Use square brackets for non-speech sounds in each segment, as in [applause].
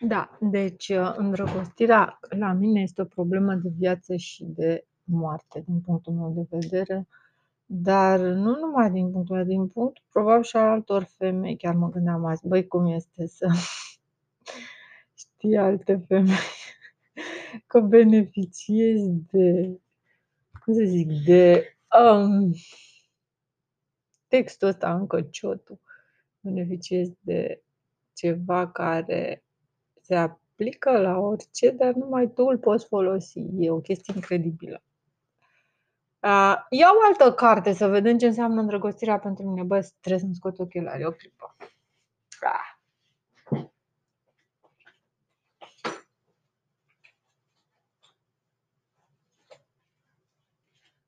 Da, deci, uh, îndrăgostirea la mine este o problemă de viață și de moarte, din punctul meu de vedere, dar nu numai din punctul meu, din punctul probabil și al altor femei. Chiar mă gândeam azi, băi, cum este să [laughs] știi alte femei [laughs] că beneficiezi de, cum să zic, de um, textul ăsta încă ciotul, beneficiezi de ceva care se aplică la orice, dar numai tu îl poți folosi. E o chestie incredibilă. Uh, iau o altă carte să vedem ce înseamnă îndrăgostirea pentru mine. Bă, trebuie să-mi scot ochelarii, o clipă. Ah.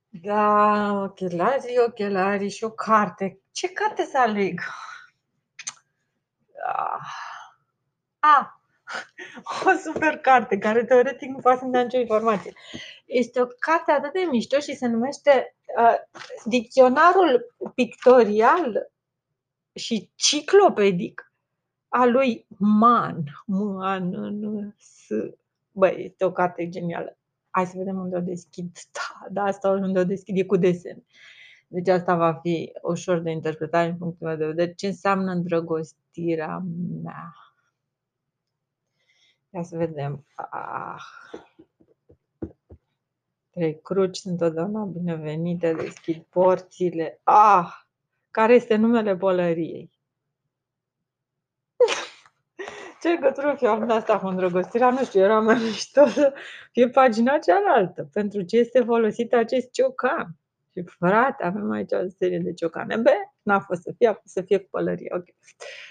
Da, ochelarii, ochelarii și o carte. Ce carte să aleg? Ah. ah. [laughs] o super carte care teoretic nu poate să-mi dea nicio informație. Este o carte atât de mișto și se numește uh, Dicționarul pictorial și ciclopedic al lui Man. Man, S. Băi, este o carte genială. Hai să vedem unde o deschid. [laughs] Da, da asta unde o deschid e cu desen. Deci asta va fi ușor de interpretat din punctul meu de vedere. Ce înseamnă îndrăgostirea mea? Ia să vedem. Ah. Trei cruci sunt întotdeauna binevenite, deschid porțile. Ah! Care este numele bolăriei? [laughs] Ce legătură fi am asta cu îndrăgostirea? Nu știu, era mai mișto să fie pagina cealaltă. Pentru ce este folosit acest ciocan? Și frate, avem aici o serie de ciocane. B, n-a fost să fie, a fost să fie cu pălărie. Okay.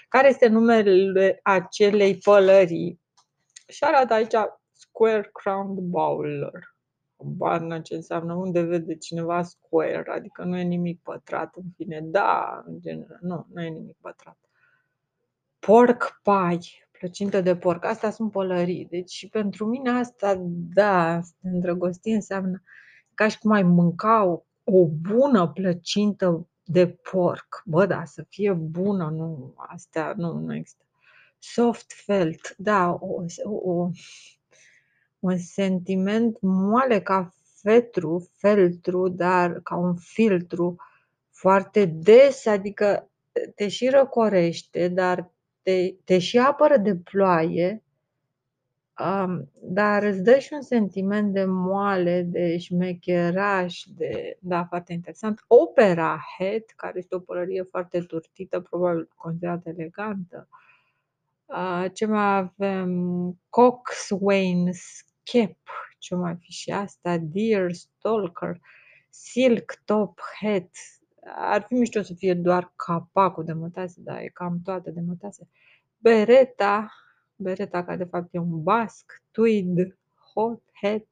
Care este numele acelei pălării? Și arată aici Square Crowned Bowler. Barnă ce înseamnă unde vede cineva square, adică nu e nimic pătrat, în fine, da, în general, nu, nu e nimic pătrat. Pork pie, plăcintă de porc, astea sunt pălării, deci și pentru mine asta, da, îndrăgosti înseamnă ca și cum ai mânca o, o bună plăcintă de porc. Bă, da, să fie bună, nu, astea nu, nu există. Soft felt, da, o, o, un sentiment moale ca fetru, feltru, dar ca un filtru foarte des, adică te și răcorește, dar te, te și apără de ploaie, um, dar îți dă și un sentiment de moale, de șmecheraș, de, da, foarte interesant. Opera Head, care este o pălărie foarte turtită, probabil considerată elegantă. Uh, ce mai avem? Coxswain's Cap, ce mai fi și asta? Deer Stalker, Silk Top Hat. Ar fi mișto să fie doar capacul de mătase, dar e cam toate de mătase. Bereta, bereta care de fapt e un basc, tweed, hot hat,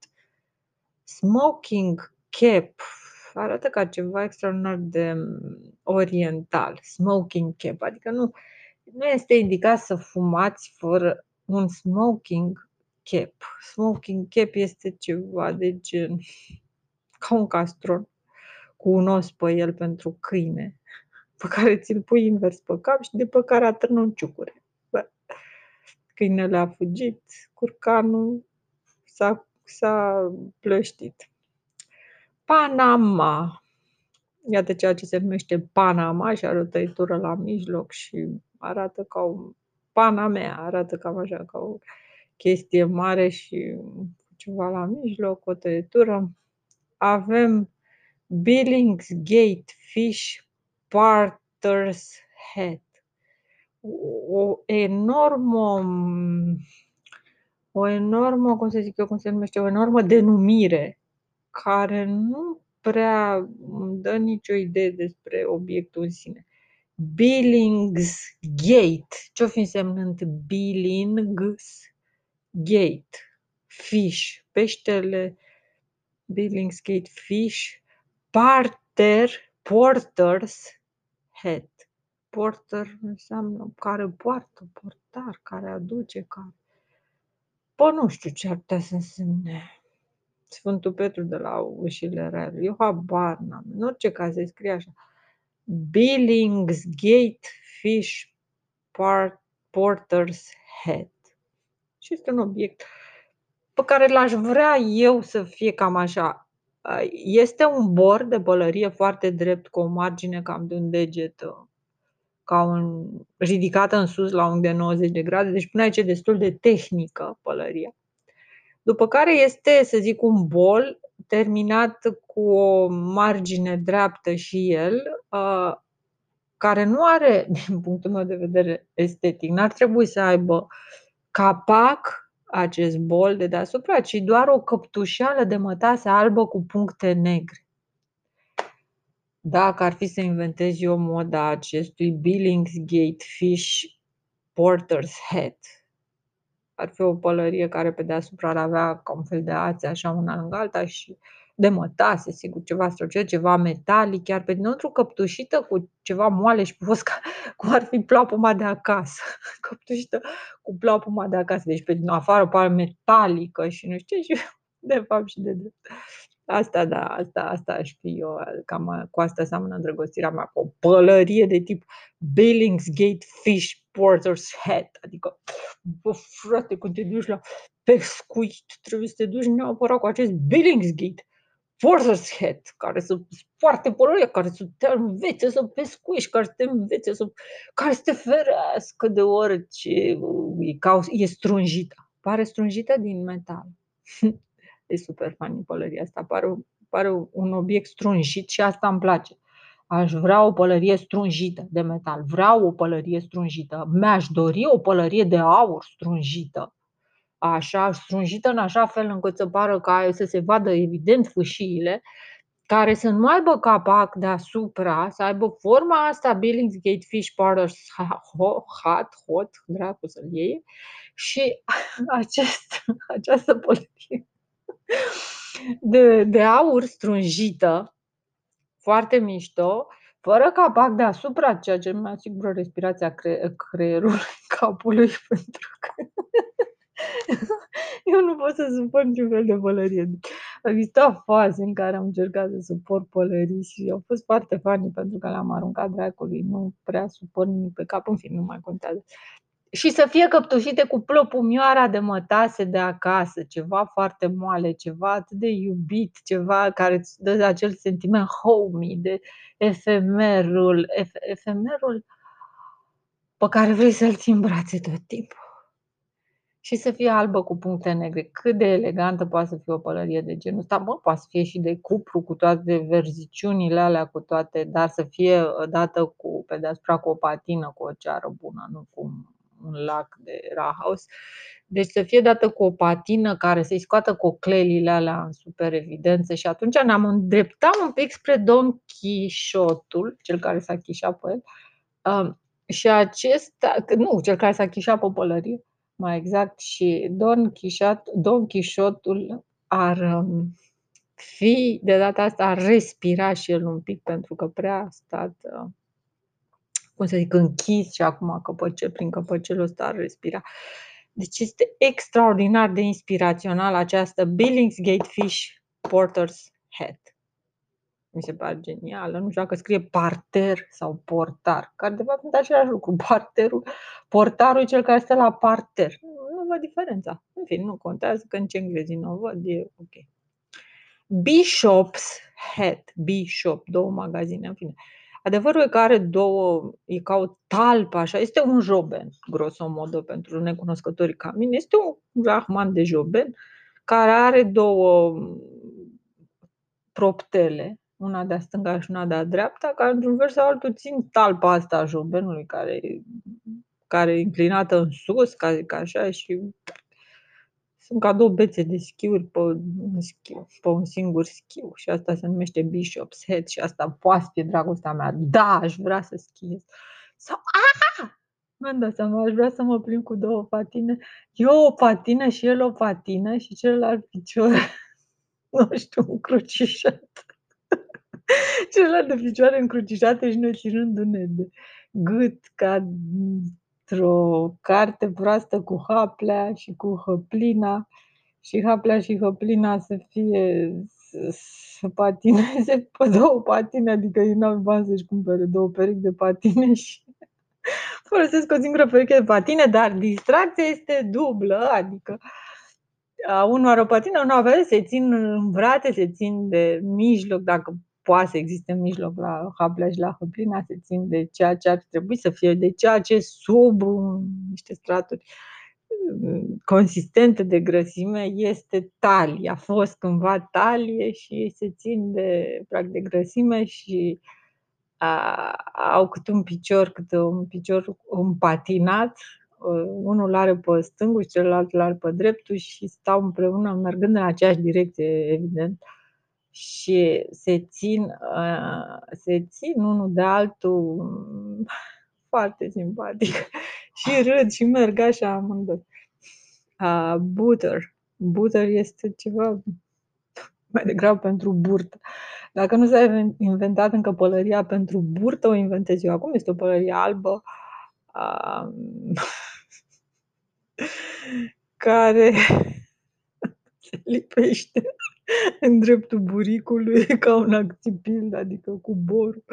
smoking cap, arată ca ceva extraordinar de oriental, smoking cap, adică nu, nu este indicat să fumați fără un smoking cap. Smoking cap este ceva de gen [laughs] ca un castron cu un os pe el pentru câine, pe care ți-l pui invers pe cap și de pe care atârnă un ciucure. Bă, câinele a fugit, curcanul s-a, s-a plăștit. Panama. Iată ceea ce se numește Panama și are o tăitură la mijloc și arată ca o Panamea, arată cam așa, ca o chestie mare și ceva la mijloc, o tăietură. Avem Billingsgate Fish Parters Head. O enormă, o enormă, cum să zic eu, cum se numește, o enormă denumire care nu prea îmi dă nicio idee despre obiectul în sine. Billingsgate. Ce-o fi însemnând Billings Gate, fish, peștele Billingsgate fish, parter, porters, head. Porter înseamnă care poartă, portar, care aduce, care... Păi nu știu ce ar putea să însemne. Sfântul Petru de la ușile reale. Eu habar n-am. În orice caz se scrie așa. Billingsgate Fish Porter's Head. Și este un obiect pe care l-aș vrea eu să fie cam așa. Este un bor de pălărie foarte drept, cu o margine cam de un deget, ca un, ridicată în sus la unghi de 90 de grade, deci până aici e destul de tehnică pălăria. După care este, să zic, un bol terminat cu o margine dreaptă și el, care nu are, din punctul meu de vedere estetic, n-ar trebui să aibă capac acest bol de deasupra, ci doar o căptușeală de mătase albă cu puncte negre. Dacă ar fi să inventez eu moda acestui Billingsgate Fish Porter's Hat, ar fi o pălărie care pe deasupra ar avea ca un fel de ațe, așa una lângă alta și de mătase, sigur, ceva strălucit, ceva metalic, chiar pe dinăuntru căptușită cu ceva moale și pus ca, [laughs] cum ar fi plapuma de acasă. [laughs] Căptușită cu plapuma de acasă, deci pe din afară pare metalică și nu știu ce, și [laughs] de fapt și de drept. Asta, da, asta, asta aș fi eu, cam cu asta seamănă îndrăgostirea mea, cu o pălărie de tip Billingsgate Fish Porter's Hat, adică, bă, frate, când te duci la pescuit, trebuie să te duci neapărat cu acest Billingsgate Porter's Hat, care să foarte pălărie, care să te învețe să pescuiești, care să te învețe să, care să te ferească de orice, e, ca, e strunjită, pare strunjită din metal. [laughs] E super funny pălăria asta. Pare, pare un obiect strunjit și asta îmi place. Aș vrea o pălărie strunjită de metal. Vreau o pălărie strunjită. Mi-aș dori o pălărie de aur strunjită. Așa, strunjită în așa fel încât să pară ca să se vadă evident fâșiile, care să nu aibă capac deasupra, să aibă forma asta Billingsgate Fish Parlors Hot, hot, dracu să-l iei, și [laughs] acest, această pălărie de, de aur strunjită, foarte mișto, fără capac deasupra, ceea ce mi asigură respirația cre- creierului, capului, [laughs] pentru că eu nu pot să suport niciun fel de pălărie. Au existat faze în care am încercat să suport pălării și au fost foarte funny pentru că le-am aruncat dracului. Nu prea suport nimic pe cap, în fin, nu mai contează și să fie căptușite cu plăpumioara de mătase de acasă, ceva foarte moale, ceva atât de iubit, ceva care îți dă acel sentiment homey, de efemerul, efemerul pe care vrei să-l ții în brațe tot timpul. Și să fie albă cu puncte negre. Cât de elegantă poate să fie o pălărie de genul ăsta? Mă, poate să fie și de cupru, cu toate verziciunile alea, cu toate, dar să fie dată cu, pe deasupra cu o patină, cu o ceară bună, nu cum un lac de Rahaus. Deci să fie dată cu o patină care să-i scoată coclelile alea în super evidență și atunci ne-am îndreptat un pic spre Don Quixotul, cel care s-a chișat pe el, um, și acesta, nu, cel care s-a chișat pe pălărie, mai exact, și Don, Quixot, Don Quixotul ar um, fi, de data asta, ar respira și el un pic pentru că prea a stat uh, cum să zic, închis și acum căpăcel, prin căpăcelul ăsta ar respira. Deci este extraordinar de inspirațional această Billingsgate Fish Porter's Hat. Mi se pare genială. Nu știu dacă scrie parter sau portar, care de fapt sunt același lucru. [laughs] Parterul, portarul e cel care stă la parter. Nu văd diferența. În fin, nu contează că ce englezii nu văd, e ok. Bishop's Hat, Bishop, două magazine, în fine. Adevărul e că are două, e ca o talpă, așa, este un joben, grosomodă, pentru necunoscătorii ca mine. Este un rahman de joben care are două proptele, una de-a stânga și una de-a dreapta, care într-un fel sau altul țin talpa asta a jobenului, care, care e înclinată în sus, ca, ca așa, și sunt ca două bețe de schiuri pe un, schiu, pe un singur schiu și asta se numește Bishop's Head și asta poate fi dragostea mea. Da, aș vrea să schiez. Sau, a Mi-am dat seama, aș vrea să mă plimb cu două patine. Eu o patină și el o patină și celălalt picior, [laughs] nu știu, încrucișat. [laughs] celălalt de picioare încrucișate și noi ținându-ne de gât ca într-o carte proastă cu Haplea și cu Hăplina. Și Haplea și Hăplina să fie să patineze pe două patine, adică ei n-au bani să-și cumpere două perechi de patine și [laughs] folosesc o singură pereche de patine, dar distracția este dublă, adică unul are o patină, unul are se țin în brate, se țin de mijloc, dacă poate să existe în mijloc la Hablea și la Hăplina, se țin de ceea ce ar trebui să fie, de ceea ce sub niște straturi consistente de grăsime este talie. A fost cândva talie și se țin de, practic, de grăsime și a, au câte un picior, câte un picior împatinat, unul are pe stângul și celălalt are pe dreptul și stau împreună, mergând în aceeași direcție, evident, și se țin, se țin unul de altul [laughs] foarte simpatic [laughs] și râd și merg așa amândoi. Uh, butter. Butter este ceva mai degrabă pentru burtă. Dacă nu s-a inventat încă pălăria pentru burtă, o inventez eu acum. Este o pălărie albă uh, [laughs] care se lipește [laughs] în dreptul buricului [laughs] ca un acțipil, adică cu borul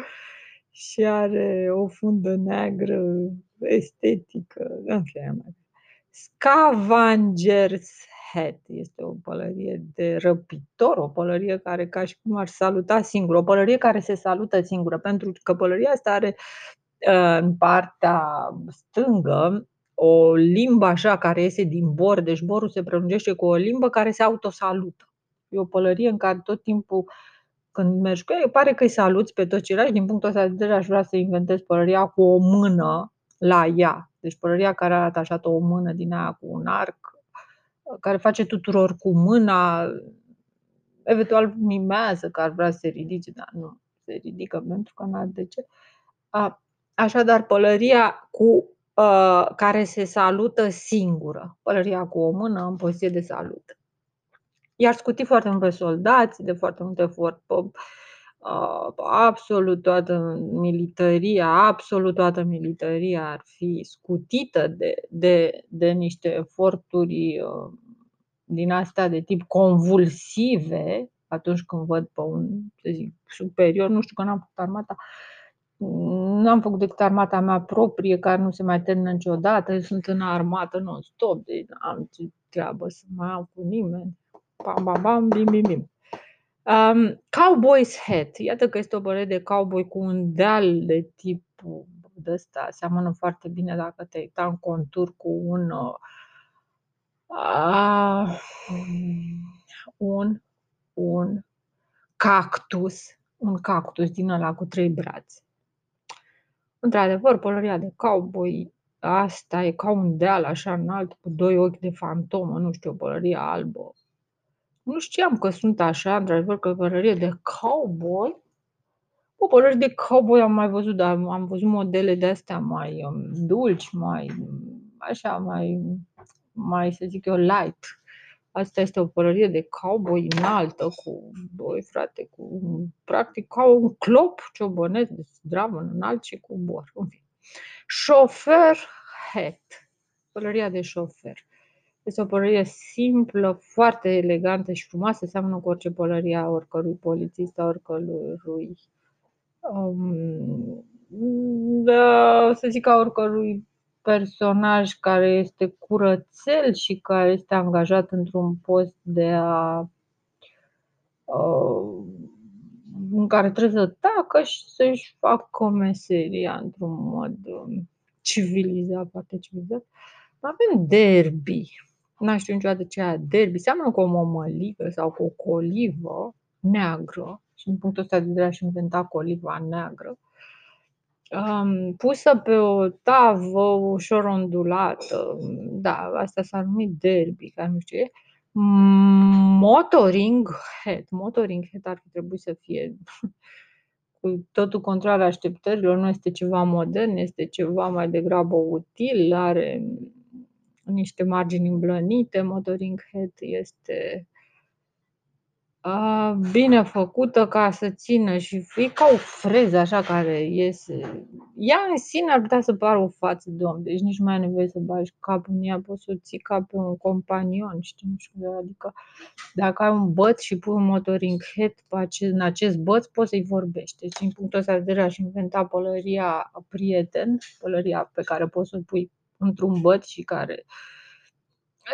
și are o fundă neagră estetică, în fine mai Scavenger's Head este o pălărie de răpitor, o pălărie care ca și cum ar saluta singură, o pălărie care se salută singură, pentru că pălăria asta are uh, în partea stângă o limbă așa care iese din bor, deci borul se prelungește cu o limbă care se autosalută. E o pălărie în care tot timpul când mergi cu ea, pare că îi saluți pe toți ceilalți. Din punctul ăsta de vedere aș vrea să inventez pălăria cu o mână la ea. Deci pălăria care are atașată o mână din aia cu un arc, care face tuturor cu mâna, eventual mimează că ar vrea să se ridice, dar nu se ridică pentru că n-are de ce. Așadar, pălăria cu uh, care se salută singură, pălăria cu o mână în poziție de salut. Iar scuti foarte mult pe soldați, de foarte mult efort pe absolut toată militaria, absolut toată militaria ar fi scutită de, de, de niște eforturi din astea de tip convulsive, atunci când văd pe un, să zic, superior, nu știu că n-am făcut armata, nu am făcut decât armata mea proprie, care nu se mai termină niciodată, sunt în armată non-stop, deci am ce treabă să mai am cu nimeni. Bam, bam, bam, bim, bim, bim. Um, cowboy's hat. Iată că este o părere de cowboy cu un deal de tip de ăsta. Seamănă foarte bine dacă te uita în contur cu un uh, un un cactus, un cactus din ăla cu trei brațe. Într-adevăr, pălăria de cowboy asta e ca un deal așa înalt cu doi ochi de fantomă, nu știu, o pălărie albă nu știam că sunt așa, într-adevăr, că pălărie de cowboy. O pălărie de cowboy am mai văzut, dar am văzut modele de astea mai um, dulci, mai așa, mai, mai să zic eu, light. Asta este o pălărie de cowboy înaltă cu doi frate, cu practic ca un clop ciobănesc de zdravă înalt și cu bor. În fine. Șofer hat. Pălăria de șofer. Este o pălărie simplă, foarte elegantă și frumoasă, seamănă cu orice pălărie a oricărui polițist, a oricărui, um, da, să zic, a oricărui personaj care este curățel și care este angajat într-un post de a uh, în care trebuie să tacă și să-și facă meseria într-un mod um, civilizat, foarte civilizat. Avem derby. N-am știut niciodată ce e derby. Seamănă cu o mămăligă sau cu o colivă neagră. Și din punctul ăsta de vedere aș inventa coliva neagră. Um, pusă pe o tavă ușor ondulată. Da, asta s-a numit derby, care nu știu ce Motoring head. Motoring head ar fi trebuit să fie [laughs] cu totul contrar așteptărilor. Nu este ceva modern, este ceva mai degrabă util, are niște margini îmblănite, motoring head este A, bine făcută ca să țină și e ca o freză așa care iese. Ea în sine ar putea să pară o față de om, deci nici nu mai ai nevoie să bagi capul în ea, poți să o ții ca pe un companion, știi, nu știu, adică dacă ai un băț și pui un motoring head pe acest, în acest băț, poți să-i vorbești. Deci din punctul ăsta de vedere aș inventa pălăria prieten, pălăria pe care poți să o pui într-un băț și care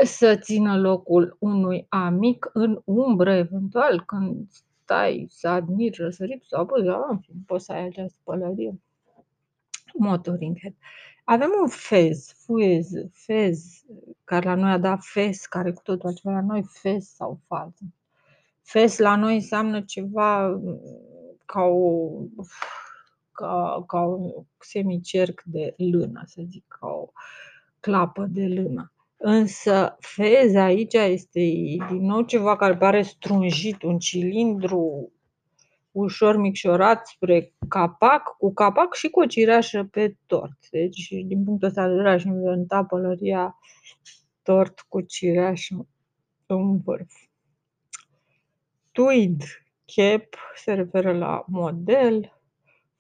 să țină locul unui amic în umbră, eventual, când stai să admiri răsăritul sau apoi, da, poți să ai această pălărie. Motoring head. Avem un fez, fuez, fez, care la noi a dat fez, care cu totul altceva la noi, fez sau fază. Fez la noi înseamnă ceva ca o ca, ca un semicerc de lână, să zic, ca o clapă de lână. Însă fez aici este din nou ceva care pare strunjit, un cilindru ușor micșorat spre capac, cu capac și cu o cireașă pe tort. Deci, din punctul ăsta de vedere, aș inventa pălăria tort cu cireașă în vârf. Tweed cap se referă la model,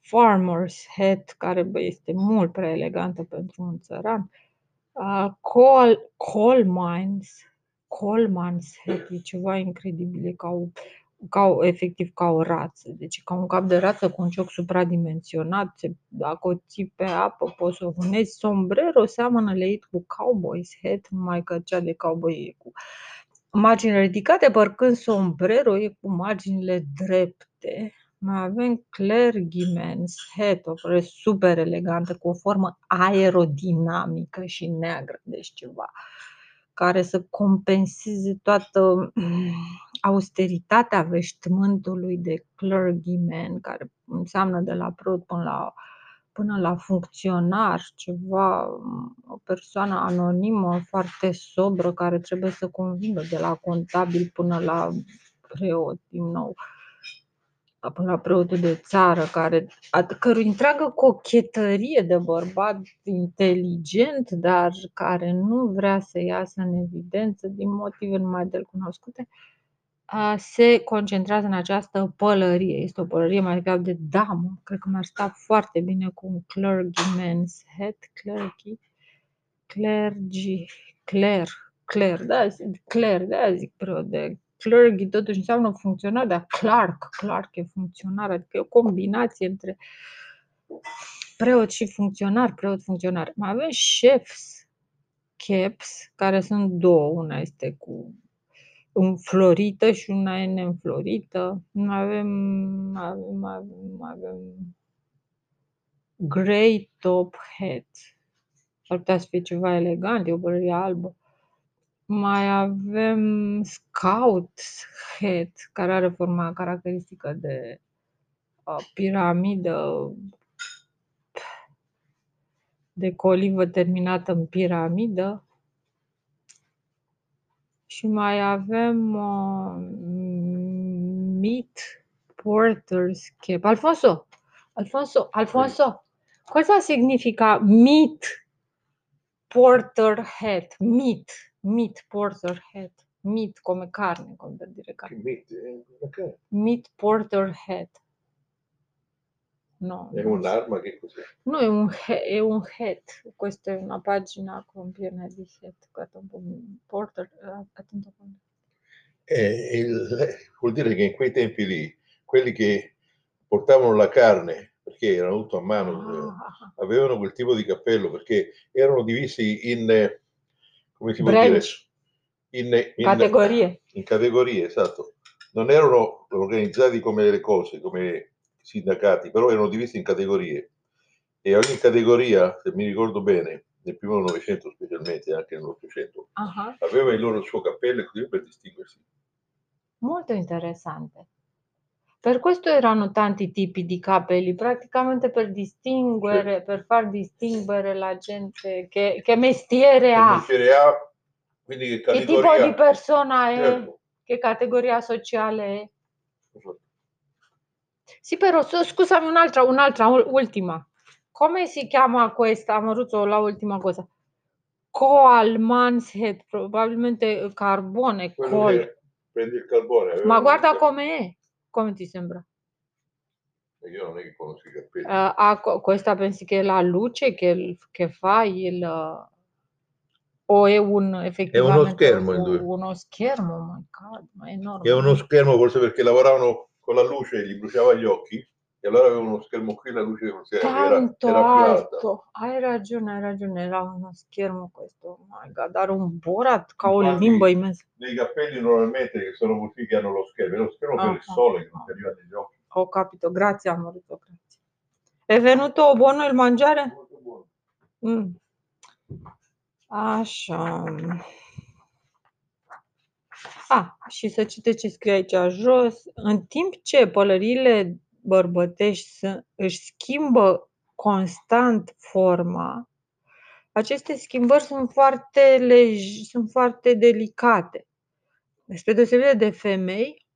farmer's hat, care bă, este mult prea elegantă pentru un țăran, uh, coal, coal mines, Coleman's hat, e ceva incredibil, e ca o, ca o, efectiv ca o rață, deci ca un cap de rață cu un cioc supradimensionat, se, dacă o ții pe apă poți să o vânezi. Sombrero seamănă leit cu cowboy's hat, numai că cea de cowboy e cu margini ridicate, parcând sombrero e cu marginile drepte. Mai avem clergyman's hat, o părere super elegantă, cu o formă aerodinamică și neagră, deci ceva care să compenseze toată [clears throat] austeritatea veștmântului de clergyman, care înseamnă de la preot până la, până la funcționar, ceva, o persoană anonimă, foarte sobră, care trebuie să convingă de la contabil până la preot, din nou până la preotul de țară, care, a cărui întreagă cochetărie de bărbat inteligent, dar care nu vrea să iasă în evidență din motive numai de cunoscute, se concentrează în această pălărie. Este o pălărie mai degrabă de damă. Cred că mi-ar sta foarte bine cu un clergyman's hat, clergy, clergy, cler, cler, da, cler, da, zic preot de clergy totuși înseamnă funcționar, dar Clark, Clark e funcționar, adică e o combinație între preot și funcționar, preot funcționar. Mai avem chefs, caps, care sunt două, una este cu înflorită și una e neînflorită. Mai avem, mai avem, mai avem, mai avem grey top hat. Ar putea să fie ceva elegant, e o părere albă. Mai avem Scout Head, care are forma caracteristică de uh, piramidă, de colivă terminată în piramidă. Și mai avem uh, Meat Porter's Cap. Alfonso! Alfonso! Alfonso! Cosa significa meat porter hat? Meat. Meat porter hat. Meat come carne, come per dire carne. Meat, eh, ok. Meat porter hat. No. È un'arma che cos'è? No, è un, è un hat. Questa è una pagina con piena di. Guarda un po'. Porter, eh, attento con... Eh, il- vuol dire che in quei tempi lì, quelli che portavano la carne, perché erano tutto a mano, eh, Ah, avevano quel tipo di cappello perché erano divisi in, eh, come si può dire, branch, in, in- categorie. in categorie, esatto. Non erano organizzati come le cose, come sindacati, però erano divisi in categorie. E ogni categoria, se mi ricordo bene, nel primo Novecento specialmente, anche nell'Ottocento, Aha. aveva il loro suo cappello e così per distinguersi. Molto interessante. Per questo erano tanti tipi di capelli, praticamente per distinguere, per far distinguere la gente che, che mestiere Che ha, mestiere ha, quindi che che tipo di persona è, Certo. che categoria sociale è. Esatto. Sì, però scusami un'altra, un'altra, ul- ultima. Come si chiama questa? Am vrut la ultima cosa. Coal Man's Head, probabilmente carbone, che prendi il carbone. Ma guarda vita- come è. Ti sembra? Io non è che conosco i capelli. Eh, ah, co- questa pensi che è la luce che, il- che fa il... o è un effettivamente schermo in u- due. uno schermo, oh my God, ma è enorme. È uno schermo forse perché lavoravano con la luce e gli bruciava gli occhi e allora avevano uno schermo qui la luce forse era, Tanto era più alta. alto, hai ragione, hai ragione, era uno schermo questo, oh my God, are un borat ca o Infatti- limbă imensă. Nei capelli normalmente che sono così che hanno lo schermo, è lo schermo per il Ah, sole che ah, non ti arriva negli occhi. Ho capito, grazie amorito, grazie. È venuto buono il mangiare? Molto buono. Mm. Așa. A, și să citeți ce scrie aici jos. În timp ce pălăriile bărbătești să- își schimbă constant forma, aceste schimbări sunt foarte, lej- sunt foarte delicate. Spre deosebire de femei,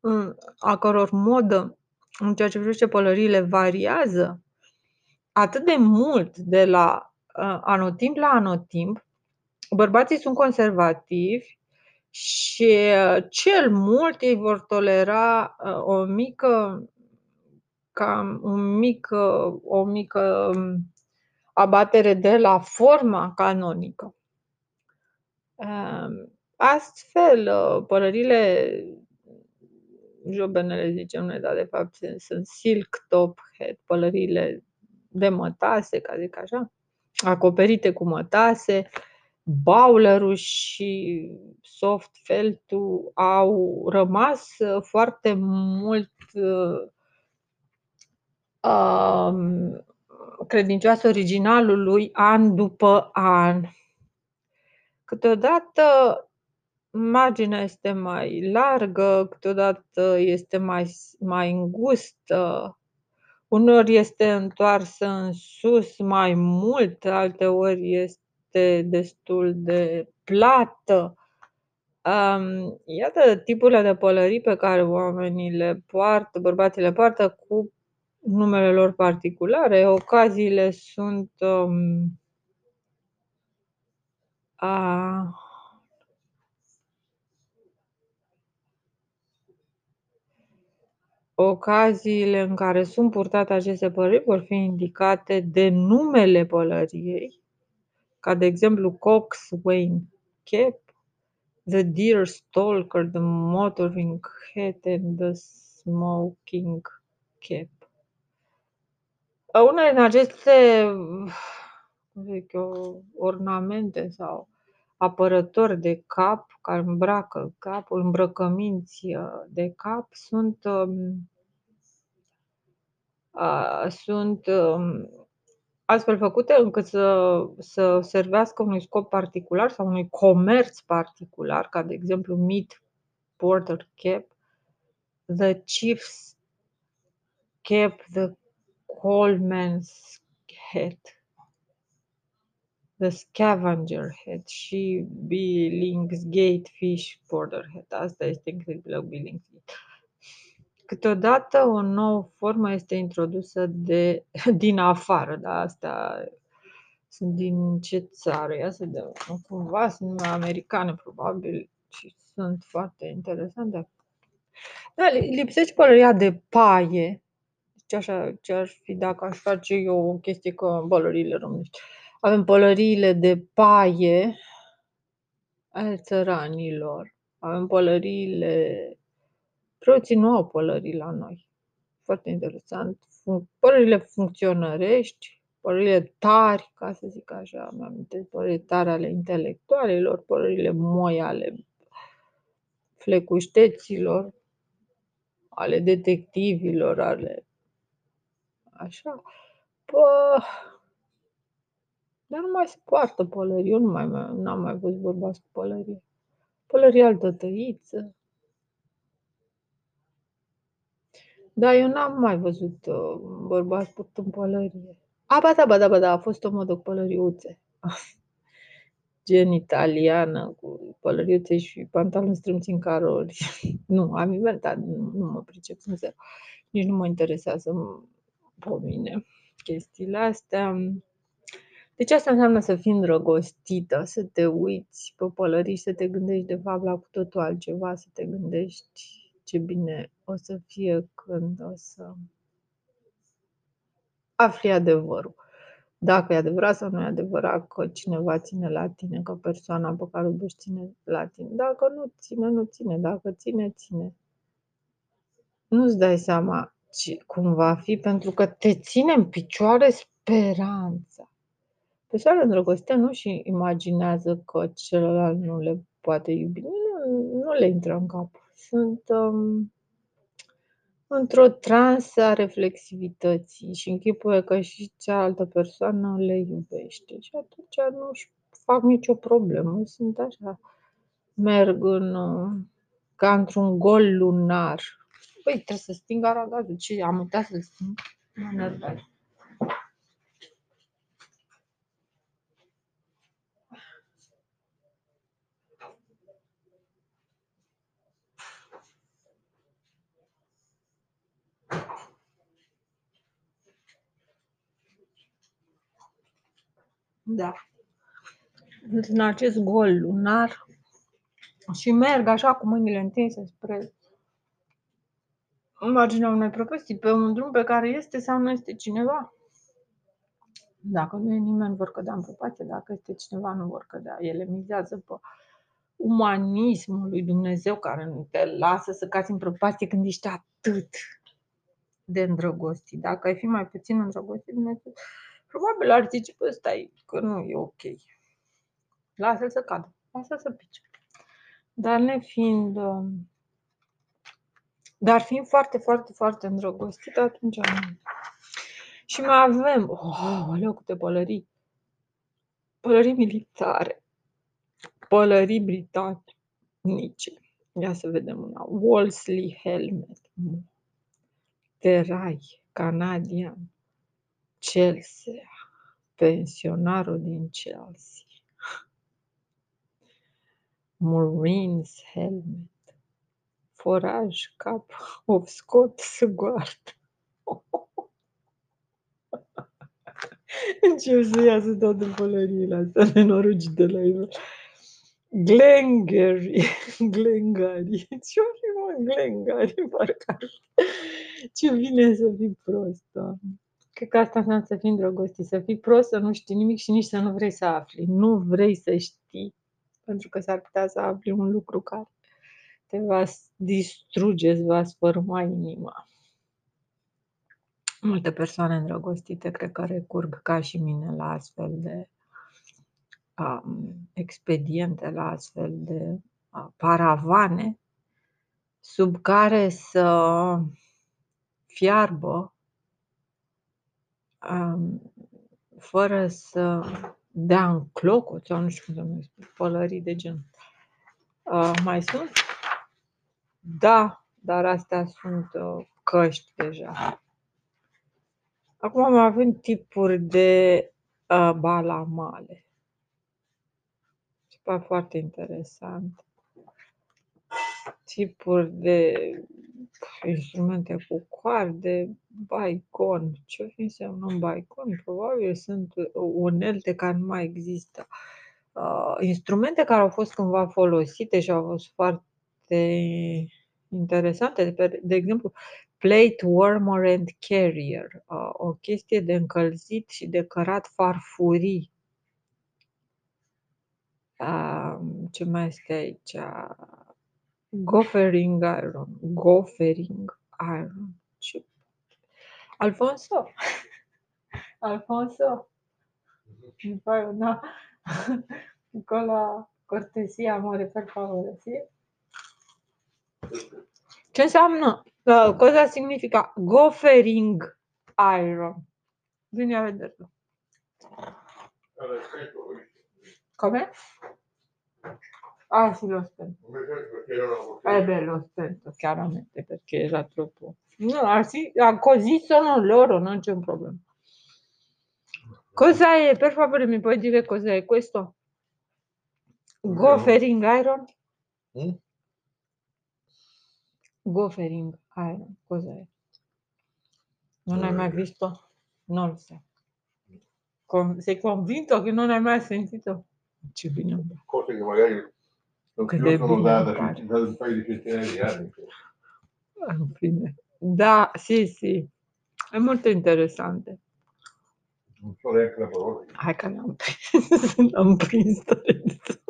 mm, a căror modă în ceea ce privește pălăriile variază atât de mult de la uh, anotimp la anotimp, bărbații sunt conservativi și uh, cel mult ei vor tolera uh, o mică cam un mic, uh, o mică um, abatere de la forma canonică. Um, Astfel, uh, pălările jobenele, zicem noi, dar de fapt sunt silk top head, pălările de mătase, ca zic așa, acoperite cu mătase, bowlerul și soft feltul au rămas uh, foarte mult uh, um, credincioase originalului an după an. Câteodată marginea este mai largă, câteodată este mai, s- mai îngustă, uneori este întoarsă în sus mai mult, alteori este destul de plată. Um, iată tipurile de pălării pe care oamenii le poartă, bărbații le poartă cu numele lor particulare. Ocaziile sunt um, a, Ocaziile în care sunt purtate aceste pălării vor fi indicate de numele pălăriei, ca de exemplu Coxswain Cap, The Deer Stalker, The Motoring Hat and The Smoking Cap. Unele din aceste cum zic eu, ornamente sau apărători de cap care îmbracă capul, îmbrăcăminți uh, de cap sunt um, a, sunt um, astfel făcute încât să, să servească unui scop particular sau unui comerț particular, ca de exemplu Meat Porter Cap, The Chief's Cap, The Coalman's Hat, The Scavenger Hat și Billingsgate Fish Porter Hat. Asta este incredibil, Billingsgate. Câteodată o nouă formă este introdusă de, [laughs] din afară, dar asta sunt din ce țară? Ia să vedem. Cumva sunt nume americane, probabil, și sunt foarte interesante. Da, li- lipsește pălăria de paie. Ce, așa, ce ar fi dacă aș face eu o chestie cu pălăriile românești. Avem pălăriile de paie ale țăranilor. Avem pălăriile... Preoții nu au pălării la noi. Foarte interesant. Fun- Pălările funcționărești, pălările tari, ca să zic așa, mi amintesc, pălările tari ale intelectualilor, pălările moi ale flecușteților, ale detectivilor, ale așa. Pă... Dar nu mai se poartă pălării. Eu nu mai, n-am mai văzut bărbați cu pălărie. Pălărie altă tăiță. Da, eu n-am mai văzut uh, bărbați purtând pălărie. A, ba da, ba da, ba da, a fost o modă cu pălăriuțe. [laughs] Gen italiană, cu pălăriuțe și pantaloni strâmți în carori. [laughs] nu, am inventat, nu, nu mă pricep sincer. Nici nu mă interesează m- pe mine chestiile astea. Deci asta înseamnă să fii îndrăgostită, să te uiți pe pălării și să te gândești de fapt la cu totul altceva, să te gândești ce bine o să fie când o să afli adevărul. Dacă e adevărat sau nu e adevărat că cineva ține la tine, că persoana pe care o iubești ține la tine. Dacă nu ține, nu ține. Dacă ține, ține. Nu-ți dai seama ce, cum va fi, pentru că te ține în picioare speranța. Persoana îndrăgostită nu și imaginează că celălalt nu le poate iubi. Nu, nu le intră în cap. Sunt um, într-o transă a reflexivității și închipuie că și cealaltă persoană le iubește. Și atunci nu își fac nicio problemă. Sunt așa, merg în, ca într-un gol lunar. Păi, trebuie să sting aragazul. Ce, am uitat să-l sting? Mă nervez. Da. În acest gol lunar și merg așa cu mâinile întinse spre marginea unei prăpăstii, pe un drum pe care este sau nu este cineva. Dacă nu e nimeni, vor cădea în prăpastie, dacă este cineva, nu vor cădea. Ele mizează pe umanismul lui Dumnezeu care nu te lasă să cați în prăpastie când ești atât de îndrăgostit. Dacă ai fi mai puțin îndrăgostit, Dumnezeu Probabil ar zice, bă, stai, că nu e ok. Lasă-l să cadă, lasă să pice. Dar ne fiind, um, dar fiind foarte, foarte, foarte îndrăgostit, atunci nu. Și mai avem, oh, aleu, câte pălării. Pălării militare, pălării britanice. Ia să vedem una. Wolseley Helmet. Terai, canadian. Chelsea, pensionarul din Chelsea. Marines helmet, foraj cap [laughs] of scot să goartă. Încep să iasă toate pălăriile astea nenoroci de la el. Glengarry, [laughs] Glengarry. Ce-o fi, mă, Glengarry? Parcă Ce vine să fii prost, doamne. Cred că asta înseamnă să fii îndrăgostit, să fii prost, să nu știi nimic și nici să nu vrei să afli. Nu vrei să știi, pentru că s-ar putea să afli un lucru care te va distruge, îți va sfârma inima. Multe persoane îndrăgostite cred că recurg ca și mine la astfel de um, expediente, la astfel de uh, paravane sub care să fiarbă fără să dea în clocot sau nu știu cum să mai spun, pălării de gen. Uh, mai sunt? Da, dar astea sunt uh, căști deja. Acum mai avem tipuri de uh, balamale. Se pare foarte interesant. Tipuri de instrumente cu coarde, baicon. Ce înseamnă un baicon? Probabil sunt unelte care nu mai există. Uh, instrumente care au fost cândva folosite și au fost foarte interesante, de, de exemplu, plate warmer and carrier, uh, o chestie de încălzit și de cărat farfurii. Uh, ce mai este aici? Goffering Iron. Goffering Iron. Ce... Alfonso. [laughs] Alfonso. Mi fai una [laughs] piccola cortesia, amore, per favore, sì? Ce înseamnă? Uh, cosa significa goffering iron? Vieni a vederlo. Come? Ah sì, l'ho spento. Eh beh, l'ho spento chiaramente perché era troppo... No, ah, sì, ah, così sono loro, non c'è un problema. Cosa è? Per favore mi puoi dire cos'è questo? Goffering Iron? Mm? Goffering Iron, cos'è? Non hai mai visto? Non lo so. con sei convinto che non hai mai sentito? Ci bine. Cose che magari non devi sono da, da, da un paio di centinaia di anni. Ah, Infine. Da sì, sì, è molto interessante. Non so neanche la parola. Că n-am prins, n-am prins talentul.